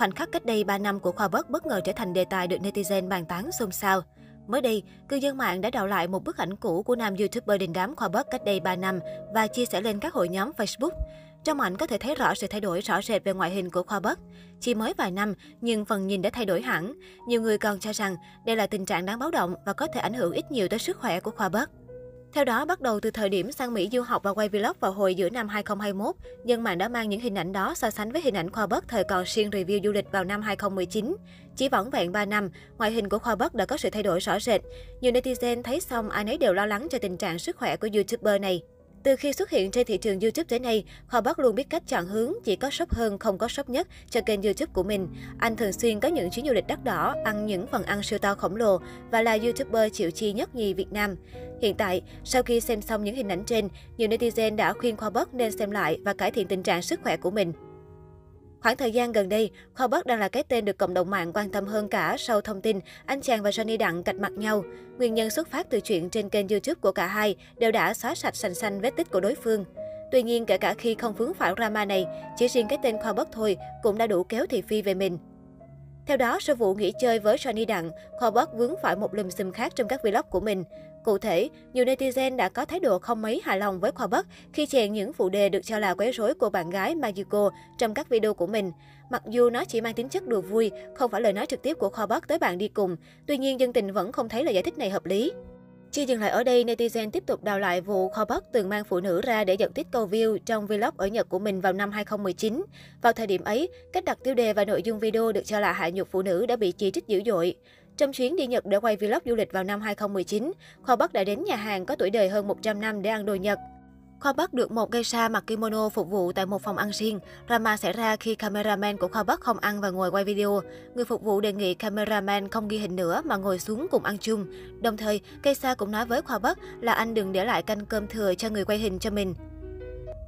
Khoảnh khắc cách đây 3 năm của Khoa Bất bất ngờ trở thành đề tài được netizen bàn tán xôn xao. Mới đây, cư dân mạng đã đào lại một bức ảnh cũ của nam YouTuber đình đám Khoa Bất cách đây 3 năm và chia sẻ lên các hội nhóm Facebook. Trong ảnh có thể thấy rõ sự thay đổi rõ rệt về ngoại hình của Khoa Bất. Chỉ mới vài năm, nhưng phần nhìn đã thay đổi hẳn. Nhiều người còn cho rằng đây là tình trạng đáng báo động và có thể ảnh hưởng ít nhiều tới sức khỏe của Khoa Bất. Theo đó, bắt đầu từ thời điểm sang Mỹ du học và quay vlog vào hồi giữa năm 2021, dân mạng đã mang những hình ảnh đó so sánh với hình ảnh Khoa Bất thời còn xuyên review du lịch vào năm 2019. Chỉ vỏn vẹn 3 năm, ngoại hình của Khoa Bất đã có sự thay đổi rõ rệt. Nhiều netizen thấy xong ai nấy đều lo lắng cho tình trạng sức khỏe của YouTuber này. Từ khi xuất hiện trên thị trường YouTube tới nay, Khoa Bắc luôn biết cách chọn hướng, chỉ có shop hơn không có shop nhất cho kênh YouTube của mình. Anh thường xuyên có những chuyến du lịch đắt đỏ, ăn những phần ăn siêu to khổng lồ và là YouTuber chịu chi nhất nhì Việt Nam. Hiện tại, sau khi xem xong những hình ảnh trên, nhiều netizen đã khuyên Khoa Bắc nên xem lại và cải thiện tình trạng sức khỏe của mình. Khoảng thời gian gần đây, Khoa Bắc đang là cái tên được cộng đồng mạng quan tâm hơn cả sau thông tin anh chàng và Johnny Đặng cạch mặt nhau. Nguyên nhân xuất phát từ chuyện trên kênh YouTube của cả hai đều đã xóa sạch sành xanh vết tích của đối phương. Tuy nhiên, kể cả khi không vướng phải drama này, chỉ riêng cái tên Khoa Bắc thôi cũng đã đủ kéo thị phi về mình. Theo đó, sau vụ nghỉ chơi với Johnny Đặng, Khoa Bắc vướng phải một lùm xùm khác trong các vlog của mình. Cụ thể, nhiều netizen đã có thái độ không mấy hài lòng với Khoa Bắc khi chèn những phụ đề được cho là quấy rối của bạn gái Magico trong các video của mình. Mặc dù nó chỉ mang tính chất đùa vui, không phải lời nói trực tiếp của Khoa Bắc tới bạn đi cùng, tuy nhiên dân tình vẫn không thấy lời giải thích này hợp lý. Chưa dừng lại ở đây, netizen tiếp tục đào lại vụ Kho Bắc từng mang phụ nữ ra để dẫn tiết câu view trong vlog ở Nhật của mình vào năm 2019. Vào thời điểm ấy, cách đặt tiêu đề và nội dung video được cho là hạ nhục phụ nữ đã bị chỉ trích dữ dội. Trong chuyến đi Nhật để quay vlog du lịch vào năm 2019, Kho Bắc đã đến nhà hàng có tuổi đời hơn 100 năm để ăn đồ Nhật. Khoa Bắc được một gây sa mặc kimono phục vụ tại một phòng ăn riêng. Drama xảy ra khi cameraman của Khoa Bắc không ăn và ngồi quay video. Người phục vụ đề nghị cameraman không ghi hình nữa mà ngồi xuống cùng ăn chung. Đồng thời, cây sa cũng nói với Khoa Bắc là anh đừng để lại canh cơm thừa cho người quay hình cho mình.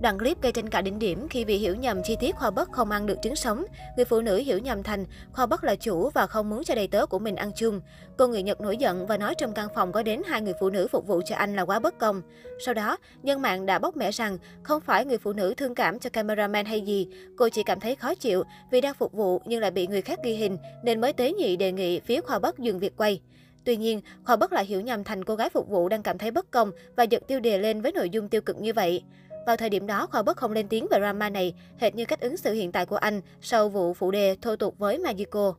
Đoạn clip gây tranh cãi đỉnh điểm khi bị hiểu nhầm chi tiết Khoa Bất không ăn được trứng sống. Người phụ nữ hiểu nhầm thành Khoa Bất là chủ và không muốn cho đầy tớ của mình ăn chung. Cô người Nhật nổi giận và nói trong căn phòng có đến hai người phụ nữ phục vụ cho anh là quá bất công. Sau đó, nhân mạng đã bóc mẽ rằng không phải người phụ nữ thương cảm cho cameraman hay gì. Cô chỉ cảm thấy khó chịu vì đang phục vụ nhưng lại bị người khác ghi hình nên mới tế nhị đề nghị phía Khoa Bất dừng việc quay. Tuy nhiên, Khoa Bất lại hiểu nhầm thành cô gái phục vụ đang cảm thấy bất công và giật tiêu đề lên với nội dung tiêu cực như vậy. Vào thời điểm đó, Khoa Bất không lên tiếng về drama này, hệt như cách ứng xử hiện tại của anh sau vụ phụ đề thô tục với Magico.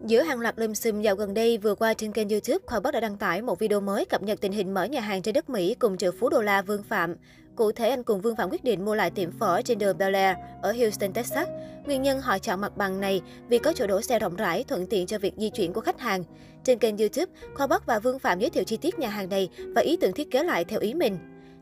Giữa hàng loạt lùm xùm dạo gần đây, vừa qua trên kênh YouTube, Khoa Bất đã đăng tải một video mới cập nhật tình hình mở nhà hàng trên đất Mỹ cùng triệu phú đô la Vương Phạm. Cụ thể, anh cùng Vương Phạm quyết định mua lại tiệm phở trên đường Bel Air ở Houston, Texas. Nguyên nhân họ chọn mặt bằng này vì có chỗ đổ xe rộng rãi, thuận tiện cho việc di chuyển của khách hàng. Trên kênh YouTube, Khoa Bắc và Vương Phạm giới thiệu chi tiết nhà hàng này và ý tưởng thiết kế lại theo ý mình.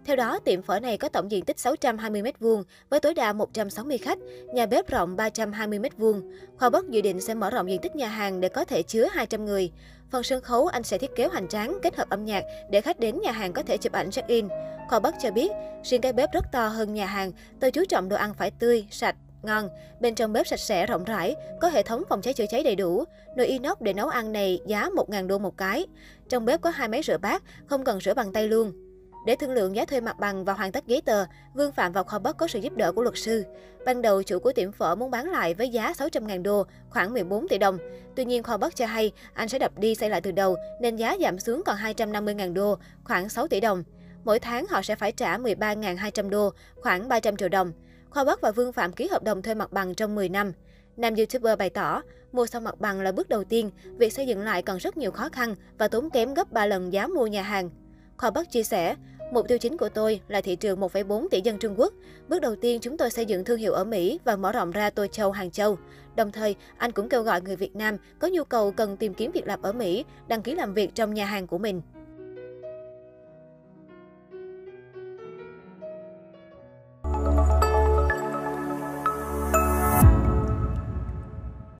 Theo đó, tiệm phở này có tổng diện tích 620 m2 với tối đa 160 khách, nhà bếp rộng 320 m2. Khoa Bất dự định sẽ mở rộng diện tích nhà hàng để có thể chứa 200 người. Phần sân khấu anh sẽ thiết kế hoành tráng kết hợp âm nhạc để khách đến nhà hàng có thể chụp ảnh check-in. Khoa Bất cho biết, riêng cái bếp rất to hơn nhà hàng, tôi chú trọng đồ ăn phải tươi, sạch, ngon. Bên trong bếp sạch sẽ, rộng rãi, có hệ thống phòng cháy chữa cháy đầy đủ. Nồi inox để nấu ăn này giá 1.000 đô một cái. Trong bếp có hai máy rửa bát, không cần rửa bằng tay luôn. Để thương lượng giá thuê mặt bằng và hoàn tất giấy tờ, Vương Phạm và Kho Bắc có sự giúp đỡ của luật sư. Ban đầu, chủ của tiệm phở muốn bán lại với giá 600.000 đô, khoảng 14 tỷ đồng. Tuy nhiên, Kho Bắc cho hay anh sẽ đập đi xây lại từ đầu, nên giá giảm xuống còn 250.000 đô, khoảng 6 tỷ đồng. Mỗi tháng họ sẽ phải trả 13.200 đô, khoảng 300 triệu đồng. Kho Bắc và Vương Phạm ký hợp đồng thuê mặt bằng trong 10 năm. Nam YouTuber bày tỏ, mua xong mặt bằng là bước đầu tiên, việc xây dựng lại còn rất nhiều khó khăn và tốn kém gấp 3 lần giá mua nhà hàng. Kho Bắc chia sẻ, Mục tiêu chính của tôi là thị trường 1,4 tỷ dân Trung Quốc. Bước đầu tiên chúng tôi xây dựng thương hiệu ở Mỹ và mở rộng ra Tô Châu, Hàng Châu. Đồng thời, anh cũng kêu gọi người Việt Nam có nhu cầu cần tìm kiếm việc làm ở Mỹ, đăng ký làm việc trong nhà hàng của mình.